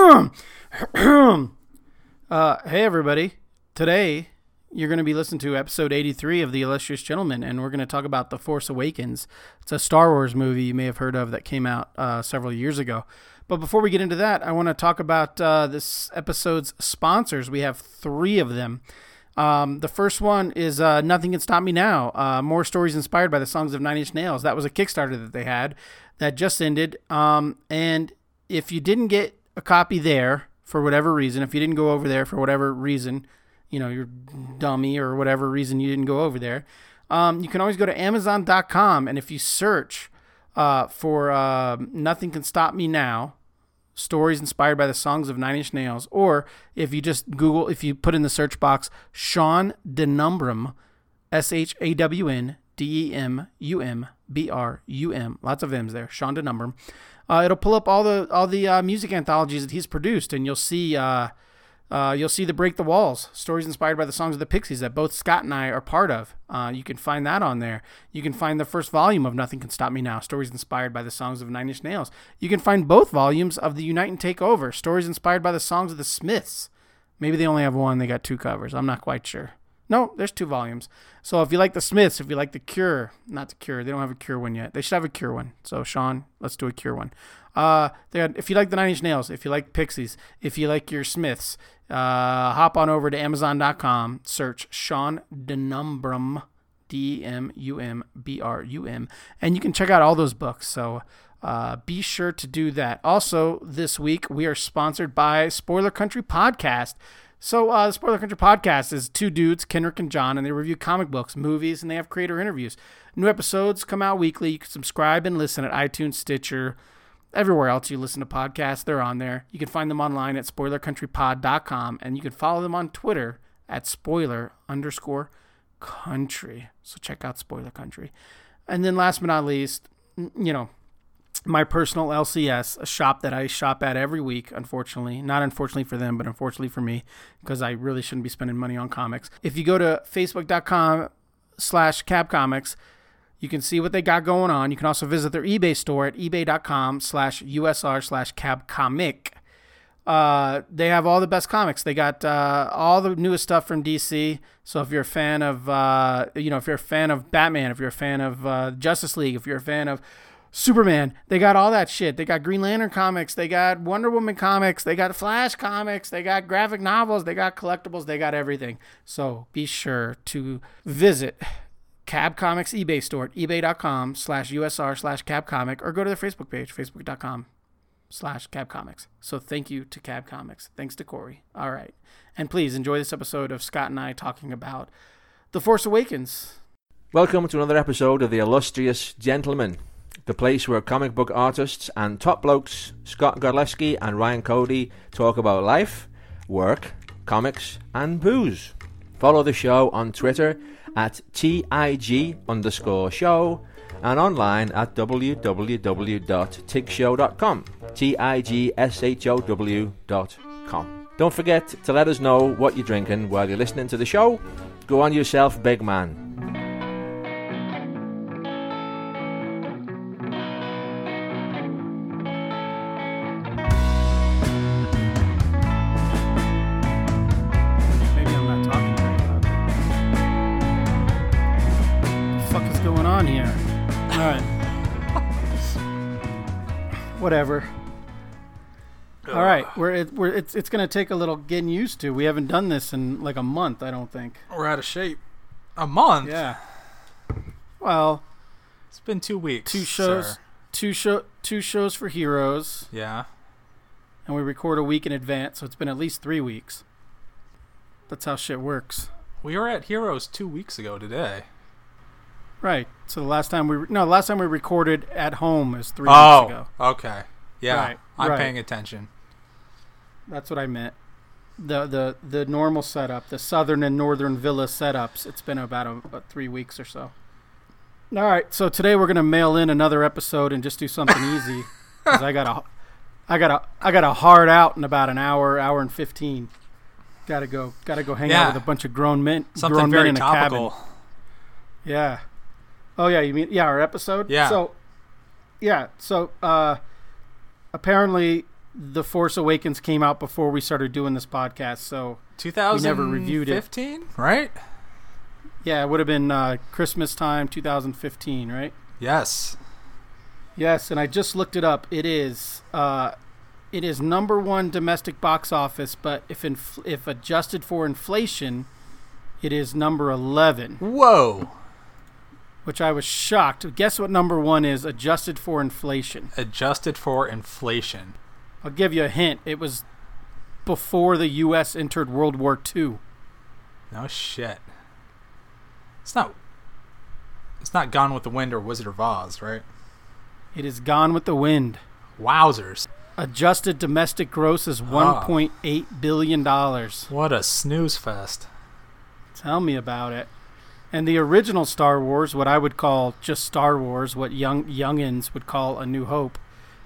uh, hey, everybody. Today, you're going to be listening to episode 83 of The Illustrious Gentleman, and we're going to talk about The Force Awakens. It's a Star Wars movie you may have heard of that came out uh, several years ago. But before we get into that, I want to talk about uh, this episode's sponsors. We have three of them. Um, the first one is uh, Nothing Can Stop Me Now. Uh, more stories inspired by the songs of Nine Inch Nails. That was a Kickstarter that they had that just ended. Um, and if you didn't get a copy there for whatever reason, if you didn't go over there for whatever reason, you know, you're dummy or whatever reason you didn't go over there, um, you can always go to Amazon.com. And if you search uh, for uh, Nothing Can Stop Me Now, stories inspired by the songs of Nine Inch Nails, or if you just Google, if you put in the search box Shawn Demumbrum, S H A W N D E M U M B R U M, lots of M's there, Shawn Demumbrum. Uh, it'll pull up all the all the uh, music anthologies that he's produced, and you'll see uh, uh, you'll see the Break the Walls stories inspired by the songs of the Pixies that both Scott and I are part of. Uh, you can find that on there. You can find the first volume of Nothing Can Stop Me Now, stories inspired by the songs of Nine Inch Nails. You can find both volumes of the Unite and Take Over, stories inspired by the songs of the Smiths. Maybe they only have one, they got two covers. I'm not quite sure. No, there's two volumes. So if you like the Smiths, if you like the Cure, not the Cure, they don't have a Cure one yet. They should have a Cure one. So Shawn, let's do a Cure one. Uh, got, if you like the Nine Inch Nails, if you like Pixies, if you like your Smiths, uh, hop on over to Amazon.com, search Shawn Demumbrum, D M U M B R U M, and you can check out all those books. So uh, be sure to do that. Also, this week we are sponsored by Spoiler Country Podcast. So, uh, the Spoiler Country Podcast is two dudes, Kendrick and John, and they review comic books, movies, and they have creator interviews. New episodes come out weekly. You can subscribe and listen at iTunes, Stitcher, everywhere else you listen to podcasts. They're on there. You can find them online at spoilercountrypod.com, and you can follow them on Twitter at spoiler underscore country. So check out Spoiler Country. And then last but not least, you know, my personal LCS, a shop that I shop at every week, unfortunately. Not unfortunately for them, but unfortunately for me, because I really shouldn't be spending money on comics. If you go to facebook.com slash cabcomics, you can see what they got going on. You can also visit their eBay store at ebay.com slash USR slash cabcomic. Uh, they have all the best comics. They got uh, all the newest stuff from DC. So if you're a fan of, uh, you know, if you're a fan of Batman, if you're a fan of uh, Justice League, if you're a fan of Superman, they got all that shit. They got Green Lantern comics, they got Wonder Woman comics, they got Flash comics, they got graphic novels, they got collectibles, they got everything. So be sure to visit Cab Comics eBay store at ebay.com slash USR slash Cab Comic or go to their Facebook page, facebook.com slash Cab Comics. So thank you to Cab Comics. Thanks to Corey. All right. And please enjoy this episode of Scott and I talking about The Force Awakens. Welcome to another episode of The Illustrious Gentleman, the place where comic book artists and top blokes Scott Godlewski and Ryan Cody talk about life, work, comics, and booze. Follow the show on Twitter at TIG underscore show and online at www.tigshow.com. T-I-G-S-H-O-W.com. Don't forget to let us know what you're drinking while you're listening to the show. Go on yourself, big man. Whatever. All right, we're it, we're it's it's gonna take a little getting used to. We haven't done this in like a month, I don't think. We're out of shape. A month. Yeah. Well, It's been two weeks. two shows, sir. two show, two shows for Heroes, Yeah. and we record a week in advance, so it's been at least three weeks. That's how shit works. We were at Heroes two weeks ago today. Right. So the last time we re- no, the last time we recorded at home is three oh. weeks ago. Okay. Yeah. Right, I'm right. paying attention. That's what I meant. The the the normal setup, the southern and northern villa setups. It's been about, a, about three weeks or so. All right, so today we're gonna mail in another episode and just do something easy because I got a, I got a, I got a hard out in about an hour, hour and fifteen. Got to go, got to go hang Yeah. out with a bunch of grown men, Something grown very men in a topical. cabin. Yeah. Oh yeah, you mean yeah, our episode? Yeah. So yeah, so uh apparently The Force Awakens came out before we started doing this podcast, so 2015, never reviewed it. right? yeah, it would have been uh, Christmas time, 2015, right? Yes. Yes, and I just looked it up. It is uh, it is number one domestic box office, but if inf- if adjusted for inflation, it is number eleven, Whoa. Which I was shocked. Guess what number one is adjusted for inflation? Adjusted for inflation. I'll give you a hint. It was before the U.S. entered World War II. No shit. It's not. It's not Gone with the Wind or Wizard of Oz, right? It is Gone with the Wind. Wowzers! Adjusted domestic gross is Ah. 1.8 billion dollars. What a snooze fest. Tell me about it. And the original Star Wars, what I would call just Star Wars, what young youngins would call A New Hope,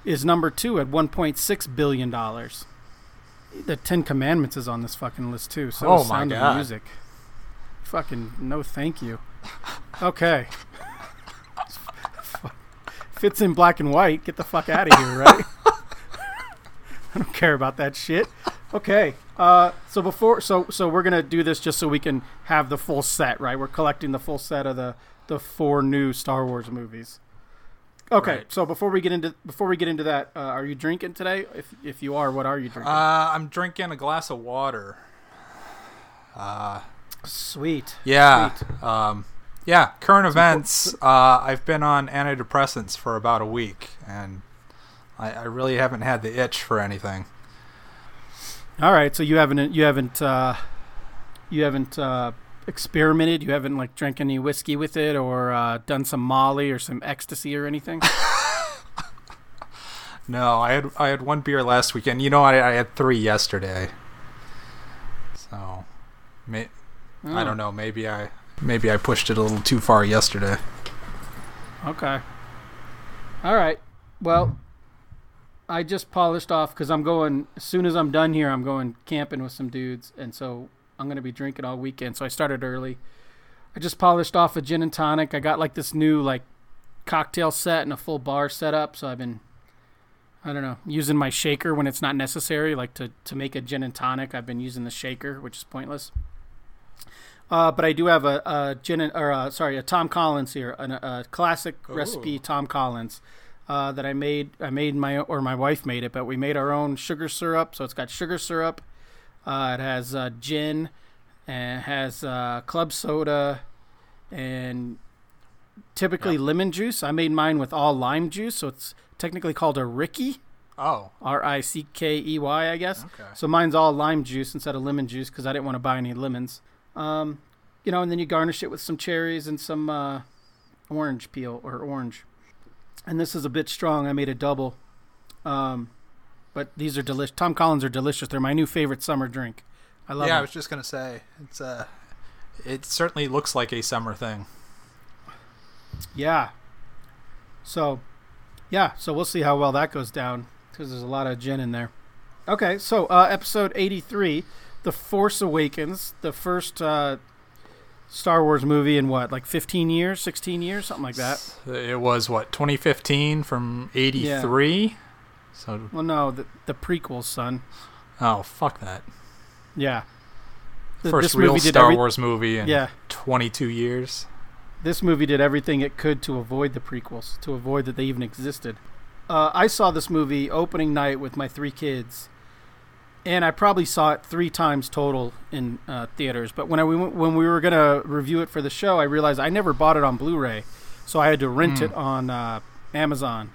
is number two at 1.6 billion dollars. The Ten Commandments is on this fucking list too. So Oh Sound of God. Music. Fucking no, thank you. Okay. Fits in black and white, get the fuck out of here, right? I don't care about that shit. Okay. Uh, so before, so so we're gonna do this just so we can have the full set, right? We're collecting the full set of the the four new Star Wars movies. Okay. Right. So before we get into before we get into that, uh, are you drinking today? If if you are, what are you drinking? Uh, I'm drinking a glass of water. Uh, Sweet. yeah. Sweet. Um, yeah. Current events. Uh, I've been on antidepressants for about a week, and I, I really haven't had the itch for anything. All right. So you haven't you haven't uh, you haven't uh, experimented. You haven't like drank any whiskey with it, or uh, done some Molly or some ecstasy or anything. No, I had I had one beer last weekend. You know, I, I had three yesterday. So, may, I Oh. don't know. Maybe I maybe I pushed it a little too far yesterday. Okay. All right. Well, I just polished off because I'm going. As soon as I'm done here, I'm going camping with some dudes, and so I'm gonna be drinking all weekend. So I started early. I just polished off a gin and tonic. I got like this new like cocktail set and a full bar setup. So I've been, I don't know, using my shaker when it's not necessary. Like to to make a gin and tonic, I've been using the shaker, which is pointless. Uh, but I do have a, a gin and, or uh sorry, a Tom Collins here, an, a classic recipe Tom Collins uh, that I made. I made my or my wife made it, but we made our own sugar syrup. So it's got sugar syrup. Uh, it has uh, gin, and it has uh, club soda, and typically lemon juice. I made mine with all lime juice, so it's technically called a Rickey. Oh, R I C K E Y, I guess. okay. So mine's all lime juice instead of lemon juice because I didn't want to buy any lemons. Um, you know, and then you garnish it with some cherries and some uh, orange peel or orange. And this is a bit strong. I made a double. Um, but these are delicious. Tom Collins are delicious. They're my new favorite summer drink. I love it. yeah, I was just gonna say it's uh, it certainly looks like a summer thing. Yeah. So, yeah. So we'll see how well that goes down because there's a lot of gin in there. Okay, so uh, episode 83, The Force Awakens, the first uh, Star Wars movie in what, like 15 years, 16 years, something like that. It was what 2015 from '83. So Well, no, the, the prequels, son. oh fuck that. Yeah. Th- First this real Star every- Wars movie in Yeah. 22 years. This movie did everything it could to avoid the prequels, to avoid that they even existed. Uh, I saw this movie opening night with my three kids, and I probably saw it three times total in uh, theaters. But when I we went, when we were gonna review it for the show, I realized I never bought it on Blu-ray, so I had to rent Hmm. it on uh, Amazon.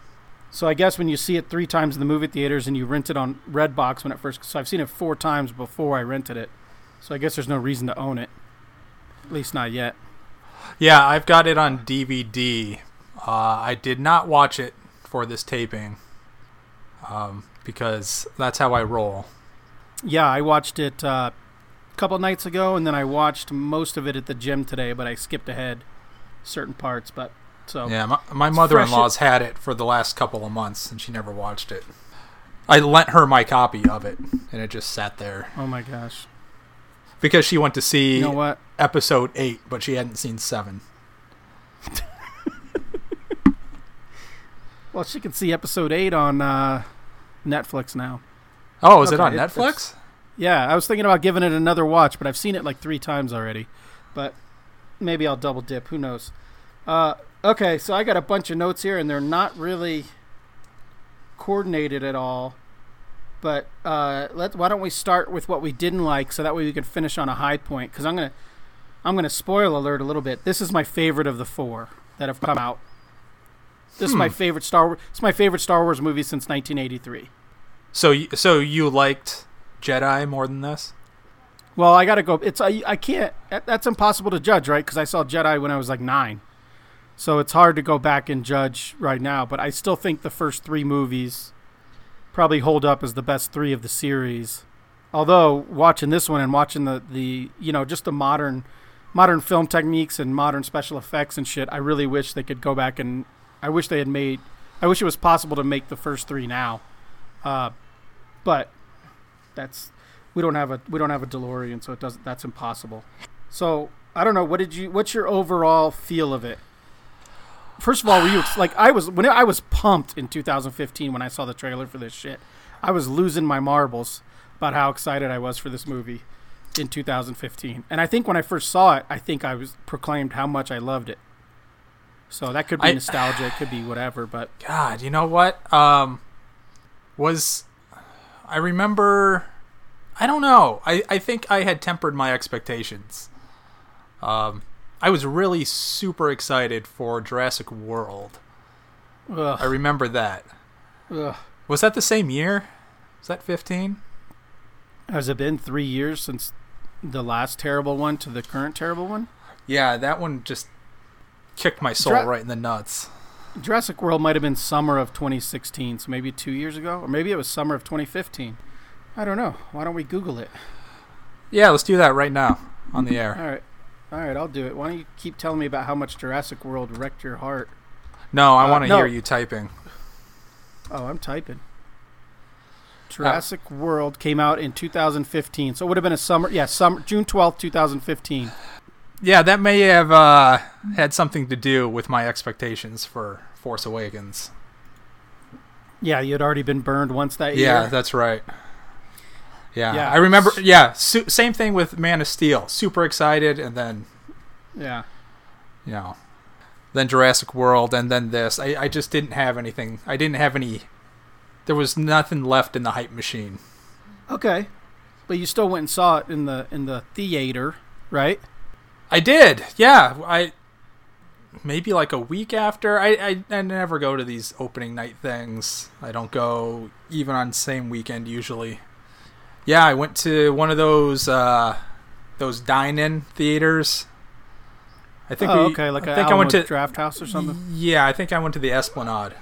So I guess when you see it three times in the movie theaters and you rent it on Redbox when it first, so I've seen it four times before I rented it. So I guess there's no reason to own it, at least not yet. Yeah, I've got it on DVD. Uh, I did not watch it for this taping um, because that's how I roll. Yeah, I watched it uh, a couple nights ago, and then I watched most of it at the gym today. But I skipped ahead certain parts. But so Yeah, my, my mother-in-law's had it for the last couple of months, and she never watched it. I lent her my copy of it, and it just sat there oh my gosh, because she went to see you know what? episode eight, but she hadn't seen seven. Well, she can see episode eight on uh, Netflix now. Oh, is it Okay, on it- Netflix? Yeah, I was thinking about giving it another watch, but I've seen it like three times already. But maybe I'll double dip. Who knows? Uh, okay, so I got a bunch of notes here, and they're not really coordinated at all. But uh, let why don't we start with what we didn't like, so that way we can finish on a high point? Because I'm gonna I'm gonna spoil alert a little bit. This is my favorite of the four that have come out. This is my Hmm. favorite Star Wars. It's my favorite Star Wars movie since 1983. So, so you liked Jedi more than this? Well, I gotta go. It's I, I can't. That's impossible to judge, right? Because I saw Jedi when I was like nine, so it's hard to go back and judge right now. But I still think the first three movies probably hold up as the best three of the series. Although watching this one and watching the the you know just the modern modern film techniques and modern special effects and shit, I really wish they could go back and I wish they had made. I wish it was possible to make the first three now, uh, but that's we don't have a we don't have a DeLorean, so it doesn't. That's impossible. So I don't know. What did you? What's your overall feel of it? First of all, were you like I was when I was pumped in 2015 when I saw the trailer for this shit? I was losing my marbles about how excited I was for this movie in 2015. And I think when I first saw it, I think I was proclaimed how much I loved it. So that could be I- nostalgia, it could be whatever, but God, you know what? Um, was I remember? I don't know. I I think I had tempered my expectations. Um, I was really super excited for Jurassic World. I remember that. ugh. Was that the same year? Was that fifteen? has it been three years since the last terrible one to the current terrible one? Yeah, that one just kicked my soul Dra- right in the nuts. Jurassic World might have been summer of 2016, so maybe two years ago, or maybe it was summer of 2015. I don't know. Why don't we Google it? Yeah, let's do that right now on the air. All right, all right, I'll do it. Why don't you keep telling me about how much Jurassic World wrecked your heart? No, I Uh, want to no. hear you typing. Oh, I'm typing. Jurassic World came out in 2015, so it would have been a summer. Yeah, summer, June 12th, 2015. Yeah, that may have uh, had something to do with my expectations for Force Awakens. Yeah, you had already been burned once that year. Yeah, that's right. Yeah, Yeah. I remember. Yeah, su- same thing with Man of Steel. Super excited, and then yeah. you know, then Jurassic World, and then this. I, I just didn't have anything. I didn't have any. There was nothing left in the hype machine. Okay, but you still went and saw it in the in the theater, right? I did. Yeah, I maybe like a week after. I, I I never go to these opening night things. I don't go even on same weekend usually. Yeah, I went to one of those uh those dine-in theaters. I think oh, we, okay, like I think I went to Draft House or something. Yeah, I think I went to the Esplanade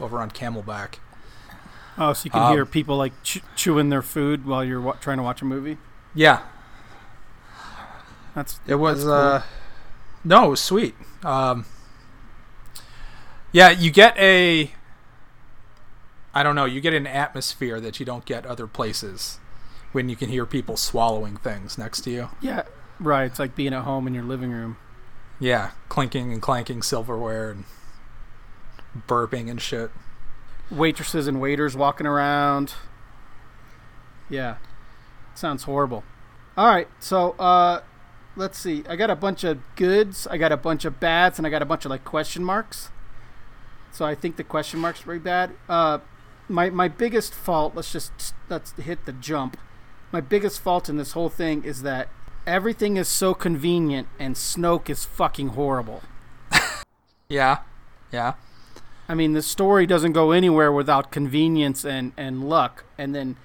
over on Camelback. Oh, so you can Um, hear people like ch- chewing their food while you're wa- trying to watch a movie. Yeah, That's It was That's cool. uh no, it was sweet. Um Yeah, you get a I don't know, you get an atmosphere that you don't get other places when you can hear people swallowing things next to you. yeah, right. It's like being at home in your living room. Yeah, clinking and clanking silverware and burping and shit. Waitresses and waiters walking around. Yeah, sounds horrible. All right, so uh, let's see. I got a bunch of goods. I got a bunch of bads, and I got a bunch of like question marks. So I think the question marks pretty bad. Uh, my my biggest fault. Let's just let's hit the jump. My biggest fault in this whole thing is that everything is so convenient, and Snoke is fucking horrible. Yeah. Yeah. I mean, the story doesn't go anywhere without convenience and, and luck. And then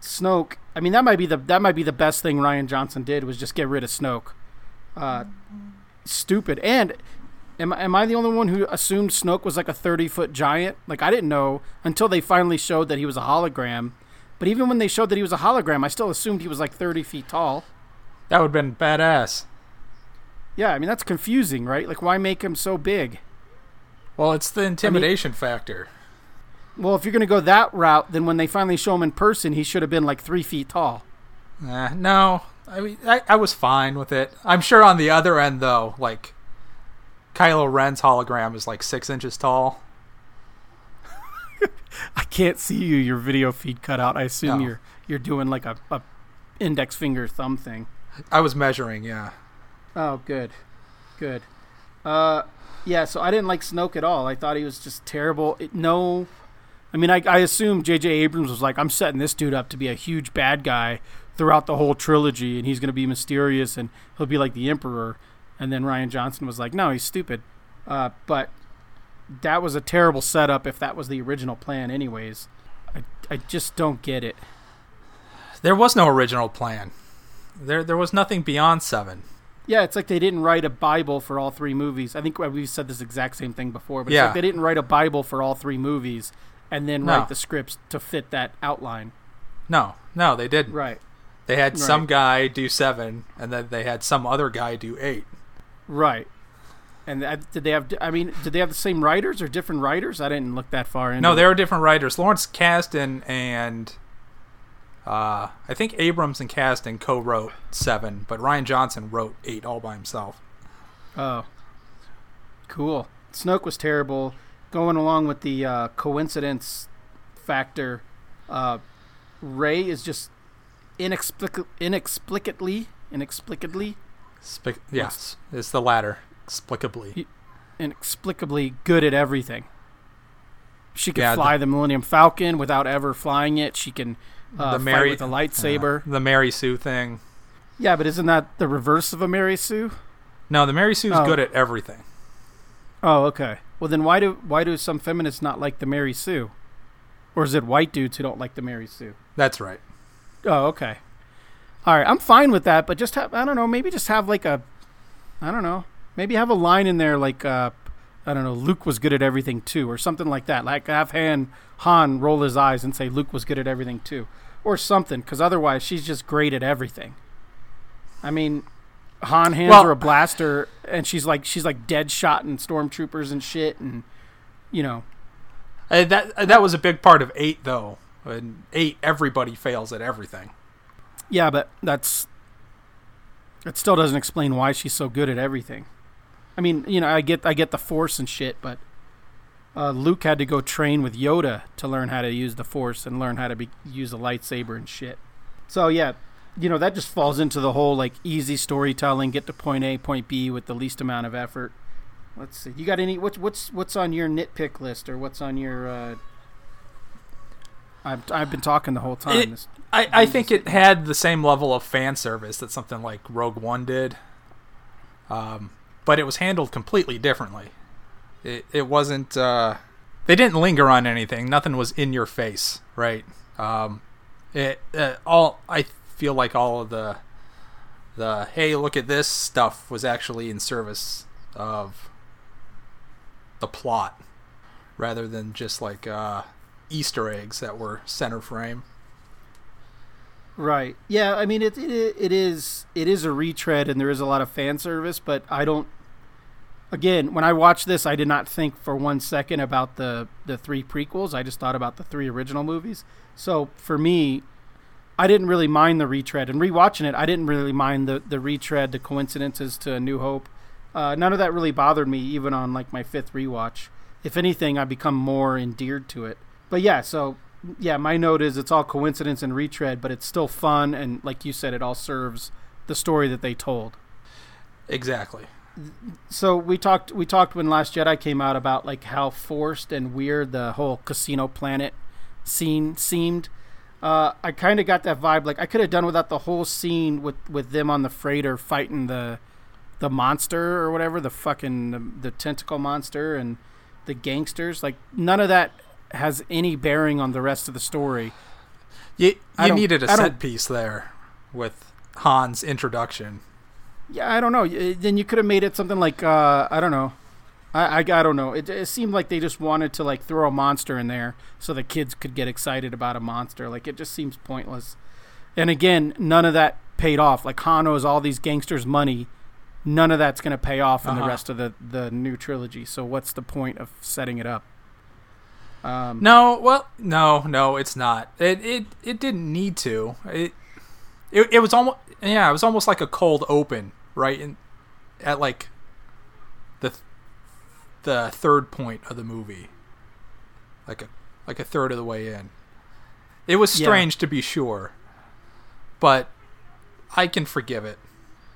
Snoke. I mean, that might be the that might be the best thing Rian Johnson did was just get rid of Snoke. Uh, stupid. And am am I the only one who assumed Snoke was like a thirty foot giant? Like I didn't know until they finally showed that he was a hologram. But even when they showed that he was a hologram, I still assumed he was like thirty feet tall. That would have been badass. Yeah, I mean that's confusing, right? Like why make him so big? Well, it's the intimidation factor. Well, if you're gonna go that route, then when they finally show him in person, he should have been like three feet tall. Eh, no, I mean, I, I was fine with it. I'm sure on the other end, though, like Kylo Ren's hologram is like six inches tall. I can't see you. Your video feed cut out. I assume Oh. you're you're doing like a, a index finger thumb thing. I was measuring, yeah. Oh, good, good. Uh, yeah. So I didn't like Snoke at all. I thought he was just terrible. It, no, I mean, I I assume J.J. Abrams was like, I'm setting this dude up to be a huge bad guy throughout the whole trilogy, and he's gonna be mysterious and he'll be like the Emperor. And then Rian Johnson was like, No, he's stupid. Uh, but that was a terrible setup if that was the original plan, anyways. I I just don't get it. There was no original plan. There there was nothing beyond 7. Yeah, it's like they didn't write a Bible for all three movies. I think we've said this exact same thing before, but it's Yeah. like they didn't write a Bible for all three movies and then No. write the scripts to fit that outline. No, no, they didn't. Right. They had some guy do 7 and then they had some other guy do 8. Right. And that, did they have? I mean, did they have the same writers or different writers? I didn't look that far into. No, they were different writers. Lawrence Kasdan and uh, I think Abrams and Kasdan co-wrote seven, but Rian Johnson wrote eight all by himself. Oh, cool. Snoke was terrible. Going along with the uh, coincidence factor, uh, Rey is just inexplic- inexplicably, inexplicably, Spe- yes, it's the latter, explicably. inexplicably good at everything. She can Yeah, fly the Millennium Falcon without ever flying it. She can uh, The Mary- with a lightsaber. The Mary Sue thing. Yeah, but isn't that the reverse of a Mary Sue? No, the Mary Sue's Oh. good at everything. Oh, okay. Well, then why do why do some feminists not like the Mary Sue? Or is it white dudes who don't like the Mary Sue? That's right. Oh, okay. All right, I'm fine with that, but just have I don't know, maybe just have like a I don't know, maybe have a line in there like uh I don't know, Luke was good at everything too, or something like that. Like have Han Han roll his eyes and say Luke was good at everything too, or something, because otherwise she's just great at everything. I mean, Han hands Well- her a blaster, and she's like she's like dead shotting stormtroopers and shit, and you know, Uh, that uh, that was a big part of eight, though. In eight, everybody fails at everything. Yeah, but that's it. still doesn't explain why she's so good at everything. I mean, you know, I get I get the force and shit, but uh, Luke had to go train with Yoda to learn how to use the force and learn how to be, use a lightsaber and shit. So yeah, you know, that just falls into the whole like easy storytelling, get to point A, point B with the least amount of effort. Let's see. You got any what's what's what's on your nitpick list or what's on your uh I've I've been talking the whole time. It- This- I, I think it had the same level of fan service that something like Rogue One did, um, but it was handled completely differently. It it wasn't. Uh, they didn't linger on anything. Nothing was in your face, right? Um, it uh, all. I feel like all of the the hey, look at this stuff was actually in service of the plot, rather than just like uh, Easter eggs that were center frame. Right. Yeah. I mean, it, it it is it is a retread, and there is a lot of fan service. But I don't. Again, when I watched this, I did not think for one second about the the three prequels. I just thought about the three original movies. So for me, I didn't really mind the retread. And rewatching it, I didn't really mind the the retread, the coincidences to A New Hope. Uh, none of that really bothered me, even on like my fifth rewatch. If anything, I become more endeared to it. But yeah, so yeah, my note is it's all coincidence and retread, but it's still fun and like you said, it all serves the story that they told. Exactly. So we talked we talked when Last Jedi came out about like how forced and weird the whole Casino Planet scene seemed. Uh, I kind of got that vibe. Like I could have done without the whole scene with with them on the freighter fighting the the monster or whatever, the fucking the, the tentacle monster and the gangsters. Like none of that has any bearing on the rest of the story. You you needed a set piece there with Han's introduction. Yeah, I don't know. Then you could have made it something like uh, I don't know. I, I, I don't know. It, it seemed like they just wanted to like throw a monster in there so the kids could get excited about a monster. Like it just seems pointless. And again, none of that paid off. Like Han owes all these gangsters money. None of that's going to pay off in the Uh-huh. rest of the the new trilogy. So what's the point of setting it up? Um, No, well, no, no, it's not. It it it didn't need to. It it, it was almost yeah, it was almost like a cold open, right? In, at like the third point of the movie, like a like a third of the way in. It was Yeah. strange to be sure, but I can forgive it.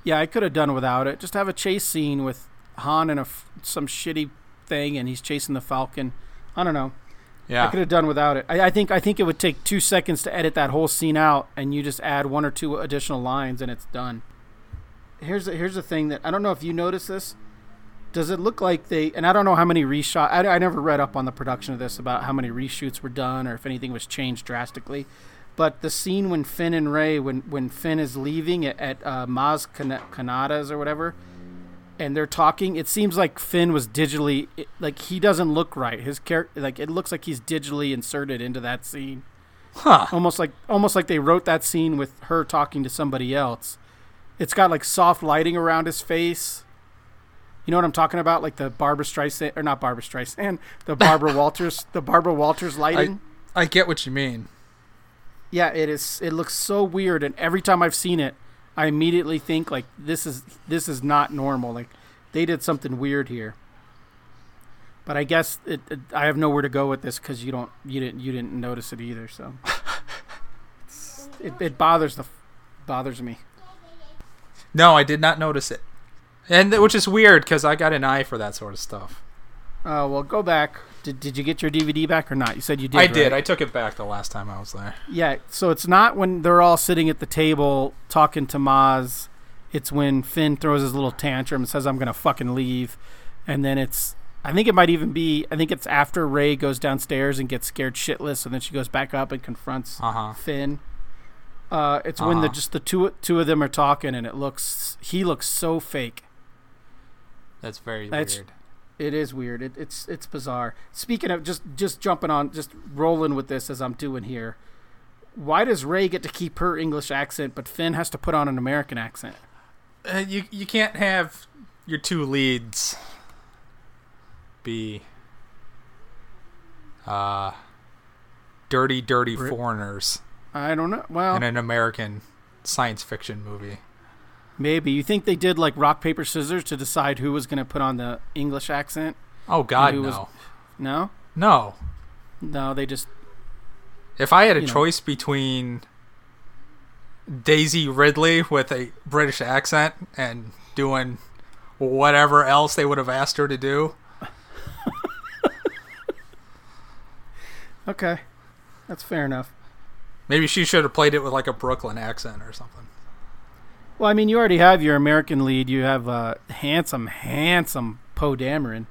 Yeah, I could have done without it. Just have a chase scene with Han and a some shitty thing, and he's chasing the Falcon. I don't know. Yeah, I could have done without it. I, I think I think it would take two seconds to edit that whole scene out, and you just add one or two additional lines, and it's done. Here's the, here's the thing that I don't know if you noticed this. Does it look like they? And I don't know how many reshot. I, I never read up on the production of this about how many reshoots were done or if anything was changed drastically. But the scene when Finn and Rey, when when Finn is leaving at, at uh, Maz Kana- Kanata's or whatever, and they're talking, it seems like Finn was digitally it, like he doesn't look right. His character, like it looks like he's digitally inserted into that scene, Huh. almost like almost like they wrote that scene with her talking to somebody else. It's got like soft lighting around his face. You know what I'm talking about? Like the Barbra Streisand, or not Barbra Streisand, the Barbara Walters, the Barbara Walters lighting. I get what you mean. Yeah, it is. It looks so weird, and every time I've seen it, I immediately think like this is this is not normal. Like they did something weird here. But I guess it, it, I have nowhere to go with this because you don't you didn't you didn't notice it either. So it, it bothers the bothers me. No, I did not notice it, and which is weird because I got an eye for that sort of stuff. Uh, well, go back. Did, did you get your DVD back or not? You said you did. I did. I took it back the last time I was there. Yeah, so it's not when they're all sitting at the table talking to Maz. It's when Finn throws his little tantrum and says, I'm going to fucking leave. And then it's, I think it might even be, I think it's after Rey goes downstairs and gets scared shitless. And then she goes back up and confronts Uh huh. Finn. Uh, it's when the Uh-huh. just the two two of them are talking and it looks he looks so fake. That's very That's- weird. It is weird. It, it's it's bizarre. Speaking of just just jumping on, just rolling with this as I'm doing here. Why does Rey get to keep her English accent, but Finn has to put on an American accent? Uh, you you can't have your two leads be uh dirty dirty Brit- foreigners I don't know. Well, in an American science fiction movie. Maybe you think they did like rock paper scissors to decide who was going to put on the English accent? Oh God, no, was- No, no. no, they just If I had a You know. choice between Daisy Ridley with a British accent and doing whatever else they would have asked her to do, okay. That's fair enough. maybe she should have played it with like a Brooklyn accent or something. Well, I mean, you already have your American lead. You have uh, handsome, handsome Poe Dameron.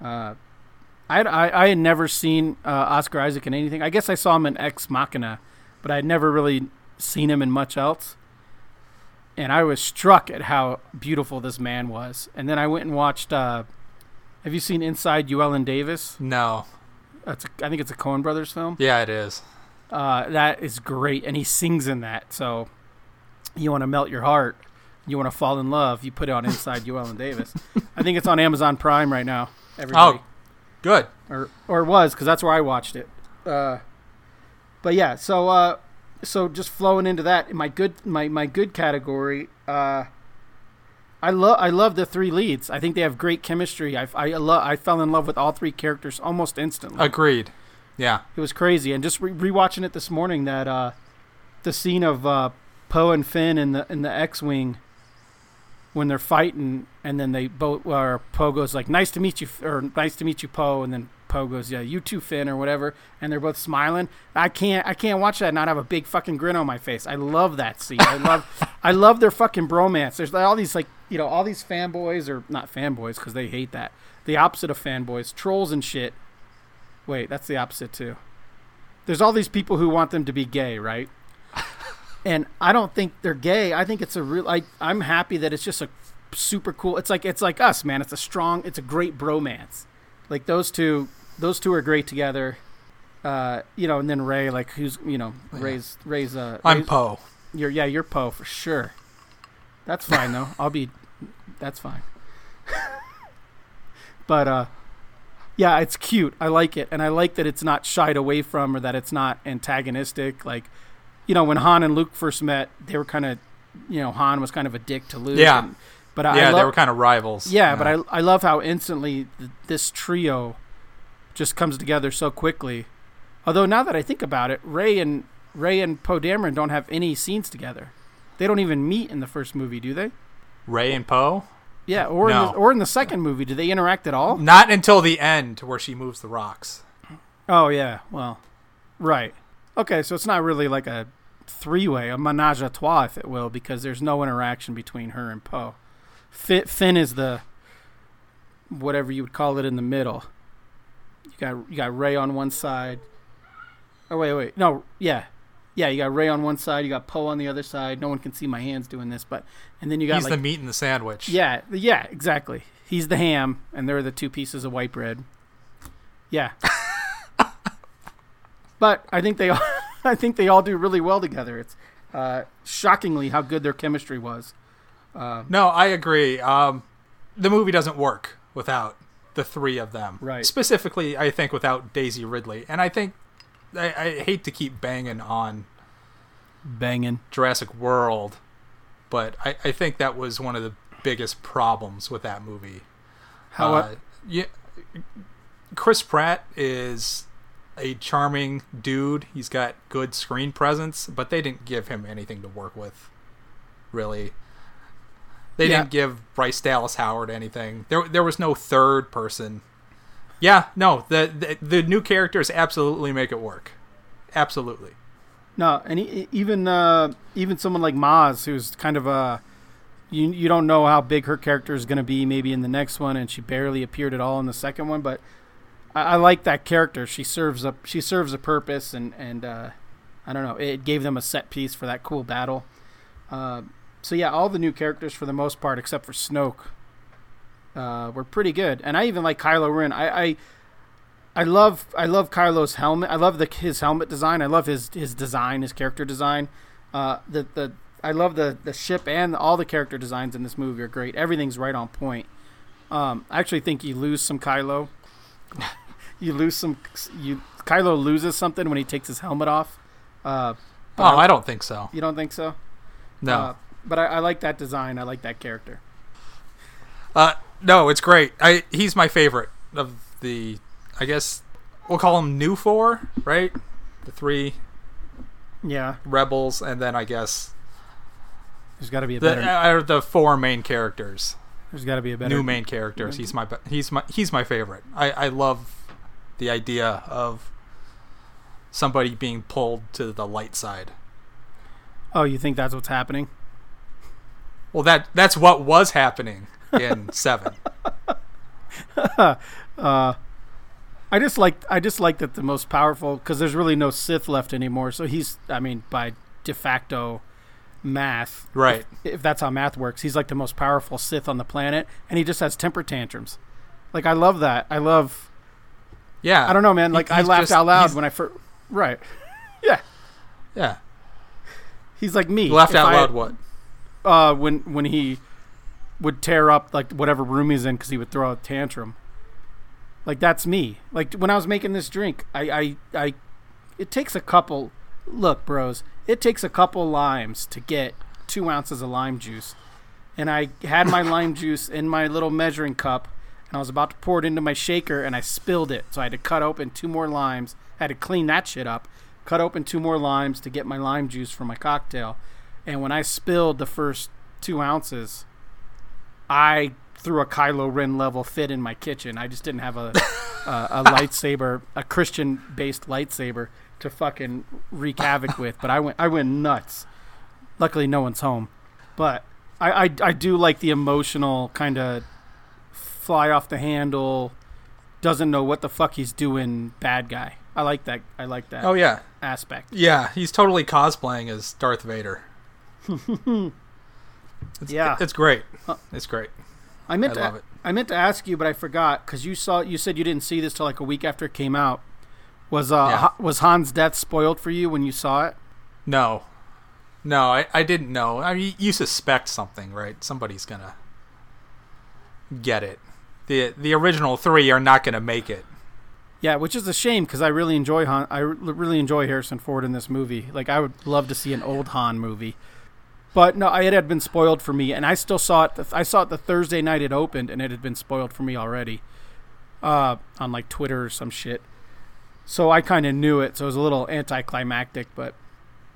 Uh, I, I, I had never seen uh, Oscar Isaac in anything. I guess I saw him in Ex Machina, but I had never really seen him in much else. And I was struck at how beautiful this man was. And then I went and watched. Uh, have you seen Inside Llewyn Davis? No, That's a, I think it's a Coen Brothers film. yeah, it is. Uh, that is great, and he sings in that. So you want to melt your heart, you want to fall in love. You put it on Inside Llewyn Davis. I think it's on Amazon Prime right now. Everybody, Oh, good. or or it was because that's where I watched it. Uh, but yeah, so uh, so just flowing into that, my good my my good category. Uh, I love I love the three leads. I think they have great chemistry. I I love I fell in love with all three characters almost instantly Agreed. Yeah. it was crazy. And just re- rewatching it this morning, that uh, the scene of uh, Poe and Finn in the in the X-wing when they're fighting, and then they both or Poe goes like, "Nice to meet you," or "Nice to meet you, Poe," and then Poe goes, "Yeah, you too, Finn," or whatever, and they're both smiling. I can't I can't watch that and not have a big fucking grin on my face. I love that scene. I love I love their fucking bromance. There's all these like you know all these fanboys or not fanboys because they hate that. The opposite of fanboys, trolls and shit. Wait, that's the opposite too. There's all these people who want them to be gay, right? And I don't think they're gay. I think it's a real. I I'm happy that it's just a super cool. It's like it's like us, man. It's a strong. It's a great bromance. Like those two. Those two are great together. Uh, you know, and then Rey, like who's you know Yeah. Rey's Rey's uh I'm Poe. you're yeah, you're Poe for sure. That's fine though. I'll be that's fine. but uh yeah, it's cute. I like it. And I like that it's not shied away from or that it's not antagonistic. Like you know, when Han and Luke first met, they were kind of you know, Han was kind of a dick to Luke. Yeah. and- but I, yeah, I they were kind of rivals. yeah, but I I love how instantly th- this trio just comes together so quickly. Although now that I think about it, Rey and Rey and Poe Dameron don't have any scenes together. They don't even meet in the first movie, do they? Rey and Poe. Yeah, or in the, or in the second movie, do they interact at all? Not until the end where she moves the rocks. Oh yeah, well, right. Okay, so it's not really like a three-way, a menage a trois, if it will, because there's no interaction between her and Poe. Fi Finn is the whatever you would call it in the middle. You got you got Rey on one side. Oh wait, wait, no, yeah, yeah. You got Rey on one side. You got Poe on the other side. No one can see my hands doing this, but and then you got He's like the meat in the sandwich. yeah, yeah, exactly. He's the ham, and they're the two pieces of white bread. Yeah. But I think they all, I think they all do really well together. It's uh, shockingly how good their chemistry was. Uh, No, I agree. Um, the movie doesn't work without the three of them. Right. Specifically, I think without Daisy Ridley, and I think I, I hate to keep banging on banging. Jurassic World, but I, I think that was one of the biggest problems with that movie. How Uh, yeah, Chris Pratt is a charming dude. He's got good screen presence, but they didn't give him anything to work with. Really, they Yeah. didn't give Bryce Dallas Howard anything. There, there was no third person. Yeah, no, the the, the new characters absolutely make it work. Absolutely. No, and e- even uh, even someone like Maz, who's kind of a you you don't know how big her character is going to be maybe in the next one, and she barely appeared at all in the second one. But I, I like that character. She serves a she serves a purpose, and and uh, I don't know. It gave them a set piece for that cool battle. Uh, so yeah, all the new characters for the most part, except for Snoke, uh, were pretty good. And I even like Kylo Ren. I, I I love I love Kylo's helmet. I love the his helmet design. I love his his design, his character design. Uh, the the I love the the ship and all the character designs in this movie are great. Everything's right on point. Um, I actually think you lose some Kylo. you lose some you Kylo loses something when he takes his helmet off. Uh, Oh, I don't think so. you don't think so? No. Uh, but I, I like that design. I like that character. Uh, no, it's great. I he's my favorite of the. I guess we'll call him new four, right? The three Yeah, rebels, and then I guess there's got to be a the better. are the four main characters, there's got to be a better. new main characters. He's my he's my he's my favorite. I I love the idea of somebody being pulled to the light side. Oh, you think that's what's happening? Well, that that's what was happening in seven. Uh, I just like I just like that the most powerful because there's really no Sith left anymore. So he's I mean by de facto math, Right. if that's how math works, he's like the most powerful Sith on the planet, and he just has temper tantrums. Like I love that. I love. Yeah. I don't know, man. He- Like I laughed just- out loud when I first. Right. Yeah. Yeah. He's like me. You laughed If out I- loud. What? uh, when when he would tear up like whatever room he's in because he would throw a tantrum. Like that's me. Like when I was making this drink, I, I I it takes a couple. Look, bros, it takes a couple limes to get two ounces of lime juice, and I had my lime juice in my little measuring cup, and I was about to pour it into my shaker, and I spilled it. So I had to cut open two more limes. I had to clean that shit up. Cut open two more limes to get my lime juice for my cocktail. And when I spilled the first two ounces, I threw a Kylo Ren level fit in my kitchen. I just didn't have a a, a lightsaber, a Christian based lightsaber to fucking wreak havoc with. But I went I went nuts. Luckily, no one's home. But I I, I do like the emotional kind of fly off the handle, doesn't know what the fuck he's doing. Bad guy. I like that. I like that Oh yeah. aspect. Yeah, he's totally cosplaying as Darth Vader. it's, Yeah. it's great. Uh, It's great. I meant I to, love it. I meant to ask you, but I forgot because you saw. You said you didn't see this till like a week after it came out. Was uh Yeah. Was Han's death spoiled for you when you saw it? No, no, I, I didn't know. I mean, you suspect something, right? Somebody's gonna get it. The The original three are not gonna make it. Yeah, which is a shame because I really enjoy Han. I really enjoy Harrison Ford in this movie. Like I would love to see an old Han movie. But no, it had been spoiled for me, and I still saw it. I saw it the Thursday night it opened, and it had been spoiled for me already, uh, on like Twitter or some shit. so I kind of knew it. So it was a little anticlimactic, but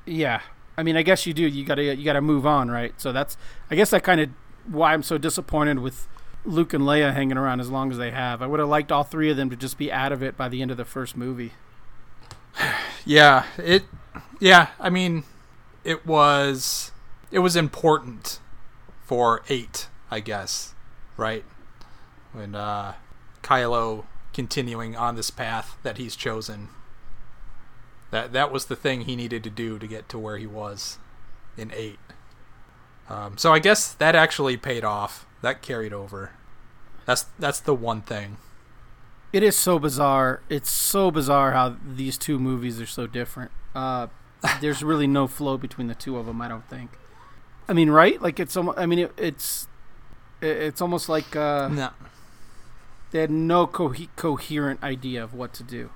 yeah. I mean, I guess you do. You gotta you gotta move on, right? So that's I guess that kind of why I'm so disappointed with Luke and Leia hanging around as long as they have. I would have liked all three of them to just be out of it by the end of the first movie. Yeah, it. Yeah, I mean, it was it was important for eight, I guess, right? When uh, Kylo continuing on this path that he's chosen. That that was the thing he needed to do to get to where he was in eight. Um, so I guess that actually paid off. That carried over. That's that's the one thing. It is so bizarre. It's so bizarre how these two movies are so different. Uh, there's really no flow between the two of them. I don't think. I mean, right? Like it's almost. I mean, it, it's it- it's almost like uh, No. they had no co- coherent idea of what to do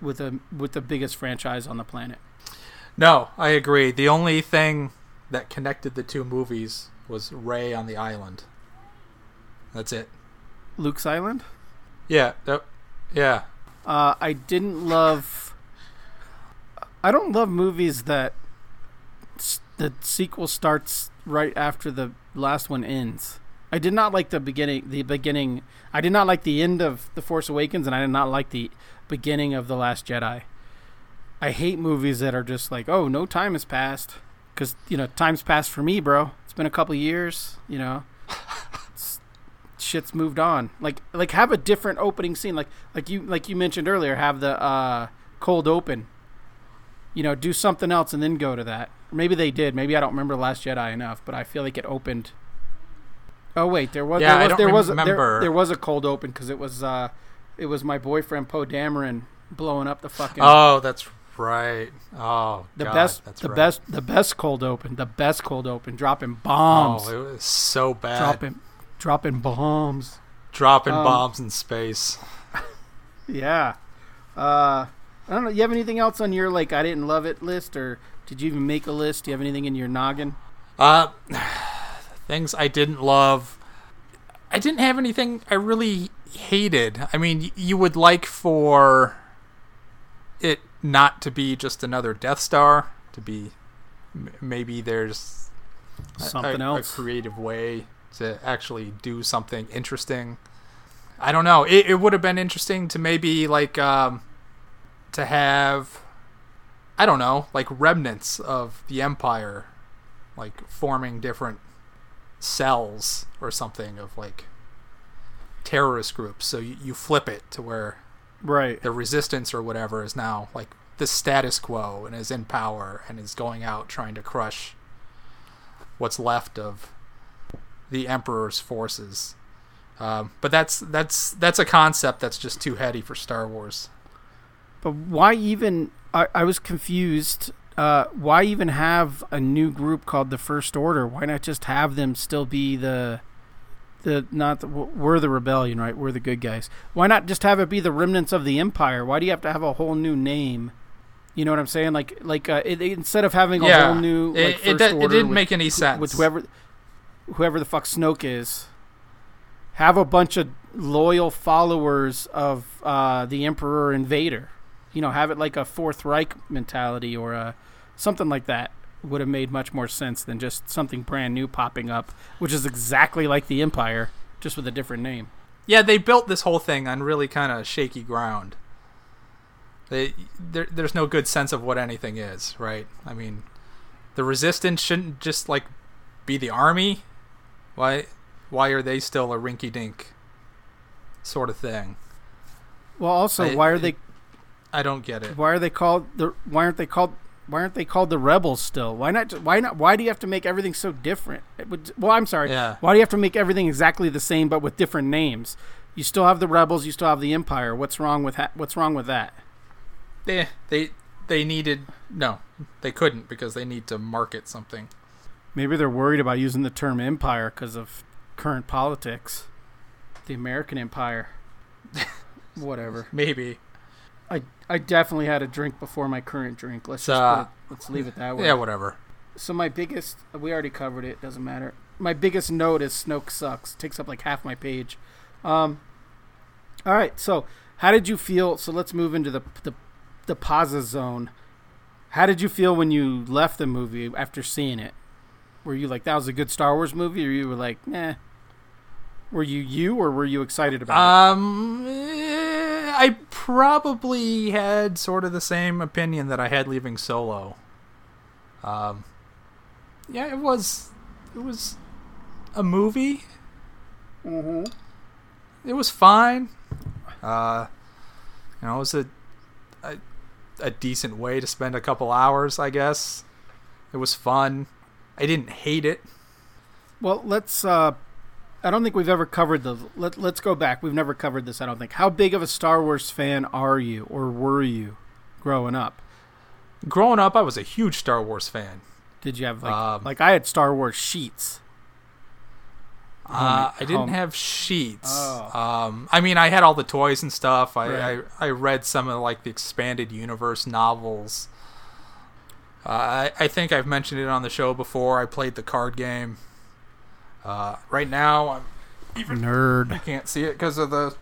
with a with the biggest franchise on the planet. No, I agree. The only thing that connected the two movies was Rey on the island. That's it. Luke's Island. Yeah. That, yeah. Uh, I didn't love. I don't love movies that the sequel starts right after the last one ends. I did not like the beginning. The beginning. I did not like the end of the Force Awakens, and I did not like the beginning of the Last Jedi. I hate movies that are just like, oh, no time has passed, because you know time's passed for me, bro. It's been a couple years. You know, shit's moved on. Like, like have a different opening scene. Like, like you, like you mentioned earlier, have the uh, cold open. You know, do something else and then go to that. Maybe they did. Maybe I don't remember Last Jedi enough, but I feel like it opened. Oh wait, there was Yeah, there was don't there was there, there was a cold open because it was uh, it was my boyfriend Poe Dameron blowing up the fucking Oh, that's right. Oh, the God, best That's the right. best the best cold open the best cold open dropping bombs Oh, it was so bad. dropping dropping bombs Dropping Um, bombs in space. yeah uh I don't know you have anything else on your like I didn't love it list or did you even make a list do you have anything in your noggin Uh, things I didn't love. I didn't have anything I really hated. I mean, y- you would like for it not to be just another Death Star, to be m- maybe there's a- something a, else a creative way to actually do something interesting. I don't know. It, it would have been interesting to maybe like um, to have I don't know, like remnants of the empire like forming different cells or something of like terrorist groups. So you, you flip it to where right the resistance or whatever is now like the status quo and is in power and is going out trying to crush what's left of the emperor's forces. Um, but that's that's that's a concept that's just too heady for Star Wars. But why even? I, I was confused. Uh, why even have a new group called the First Order? Why not just have them still be the, the not the, we're the rebellion, right? We're the good guys. Why not just have it be the remnants of the Empire? Why do you have to have a whole new name? You know what I'm saying? Like like uh, it, instead of having a yeah, whole new like, it, First it, it didn't with- make any sense. with whoever whoever the fuck Snoke is. Have a bunch of loyal followers of uh, the Emperor and Vader. You know, have it like a Fourth Reich mentality or a, something like that. Would have made much more sense than just something brand new popping up, which is exactly like the Empire, just with a different name. Yeah, they built this whole thing on really kind of shaky ground. They, there, there's no good sense of what anything is, right? I mean, the resistance shouldn't just like be the army. Why, why are they still a rinky-dink sort of thing? Well, also, I- why are they I don't get it. why are they called the why aren't they called why aren't they called the rebels still? Why not? Why not? Why do you have to make everything so different? It would, well, I'm sorry. Yeah. Why do you have to make everything exactly the same but with different names? You still have the rebels. You still have the empire. What's wrong with ha- What's wrong with that? They, they, they needed no, they couldn't because they need to market something. Maybe they're worried about using the term empire because of current politics. The American empire. Whatever. Maybe. I I definitely had a drink before my current drink. Let's just uh, put it, let's leave it that way. Yeah, whatever. So my biggest, we already covered it. Doesn't matter. My biggest note is Snoke sucks. Takes up like half my page. Um, all right. So How did you feel? So let's move into the the the pause zone. How did you feel when you left the movie after seeing it? Were you like that was a good Star Wars movie, or you were like, nah? Were you you, or were you excited about Um, eh, I probably had sort of the same opinion that I had leaving Solo. Um, yeah, it was, it was a movie. it? Mm-hmm. It was fine. Uh, you know, it was a, a a decent way to spend a couple hours, I guess. It was fun. I didn't hate it. Well, let's. uh I don't think we've ever covered the. Let, let's go back. We've never covered this. I don't think. How big of a Star Wars fan are you, or were you, growing up? Growing up, I was a huge Star Wars fan. Did you have like Um, like I had Star Wars sheets? Uh, I didn't home. have sheets. Oh. Um, I mean, I had all the toys and stuff. I, Right. I, I read some of like the expanded universe novels. Uh, I, I think I've mentioned it on the show before. I played the card game. Uh, right now, I'm, Nerd. I can't see it because of the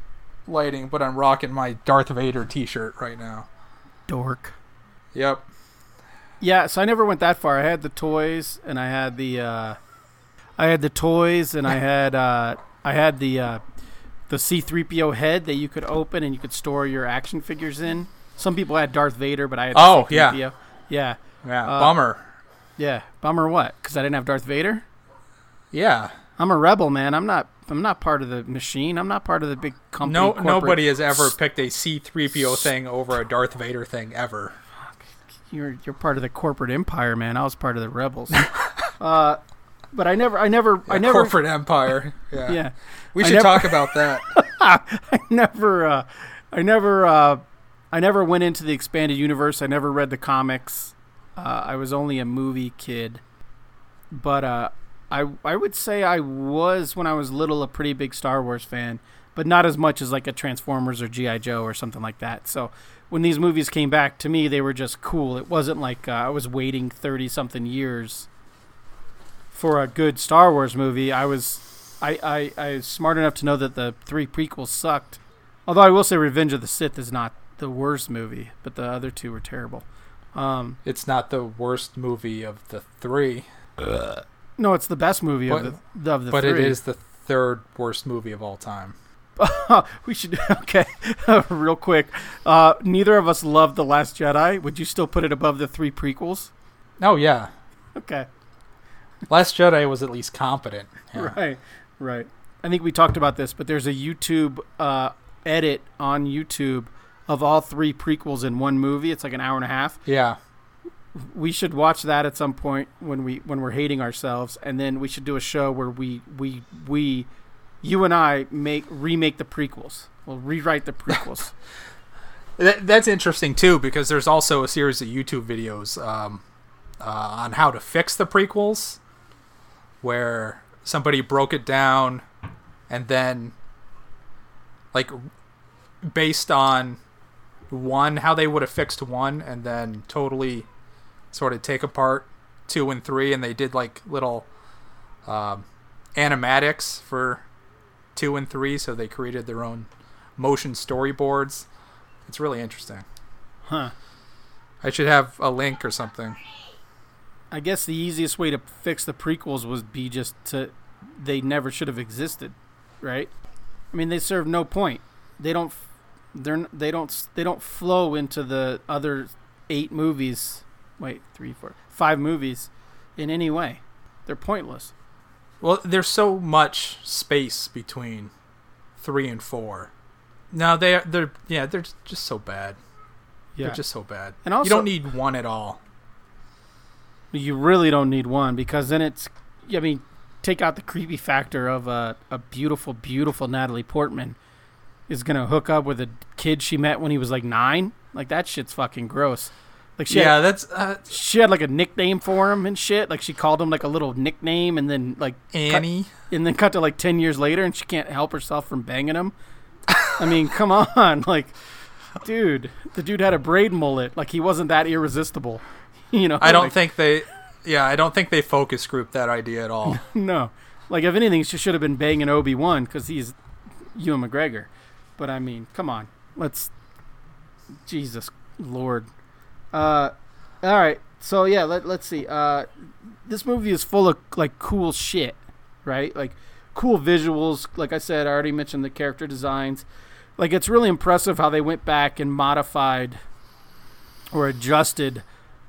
lighting, but I'm rocking my Darth Vader T-shirt right now. Dork. Yep. Yeah, so I never went that far. I had the toys and I had the uh I had the toys and I had uh I had the uh the C3PO head that you could open and you could store your action figures in. Some people had Darth Vader, but I had the Oh. C3PO. Yeah. Yeah. Uh, bummer. Yeah. Bummer what? Cuz I didn't have Darth Vader? Yeah. I'm a rebel, man. I'm not I'm not part of the machine. I'm not part of the big company. No, nobody has ever picked a C-3PO thing over a Darth Vader thing ever. You're you're part of the corporate empire, man. I was part of the rebels. uh but I never I never I never corporate empire. Yeah. yeah. We should never- talk about that. I never, uh, I never, uh, I never went into the expanded universe. I never read the comics. Uh, I was only a movie kid, but uh, I I would say I was when I was little a pretty big Star Wars fan, but not as much as like a Transformers or GI Joe or something like that. So when these movies came back to me, they were just cool. It wasn't like uh, I was waiting thirty something years for a good Star Wars movie. I was I, I, I was smart enough to know that the three prequels sucked. Although I will say Revenge of the Sith is not the worst movie, but the other two were terrible. Um, It's not the worst movie of the three, no, it's the best movie But- of the of the but three. it is the third worst movie of all time. we should okay, real quick. Uh, neither of us loved the Last Jedi. Would you still put it above the three prequels? Oh yeah, Okay, Last Jedi was at least competent. Yeah. right, right. I think we talked about this, but there's a YouTube uh, edit on YouTube of all three prequels in one movie. It's like an hour and a half. Yeah. we should watch that at some point when we when we're hating ourselves and then we should do a show where we we we you and I make remake the prequels. We'll rewrite the prequels. That, that's interesting too because there's also a series of YouTube videos um, uh, on how to fix the prequels, where somebody broke it down, and then, like, based on one, how they would have fixed one, and then totally sort of take apart two and three, and they did like little um, animatics for two and three, so they created their own motion storyboards. It's really interesting. huh. I should have a link or something. I guess the easiest way to fix the prequels would be just to they never should have existed, right? I mean, they serve no point. They don't they're they don't they don't flow into the other 8 movies. Wait, three, four, five movies in any way. They're pointless. Well, there's so much space between three and four. No, they are, they're yeah they're just so bad. Yeah. They're just so bad. And also- you don't need one at all. You really don't need one because then it's. I mean, take out the creepy factor of a, a beautiful, beautiful Natalie Portman is gonna hook up with a kid she met when he was like nine. Like that shit's fucking gross. Like she yeah, had, that's uh, she had like a nickname for him and shit. Like she called him like a little nickname and then like Annie. and then cut to like ten years later and she can't help herself from banging him. I mean, come on, like, dude, the dude had a braid mullet. Like he wasn't that irresistible. You know, I don't like- think they. Yeah, I don't think they focus group that idea at all. No, like if anything, she should have been banging Obi Wan because he's Ewan McGregor. But I mean, come on, let's. Jesus Lord. Uh, all right. So yeah, let let's see. Uh, this movie is full of like cool shit, right? Like cool visuals. Like I said, I already mentioned the character designs. Like it's really impressive how they went back and modified or adjusted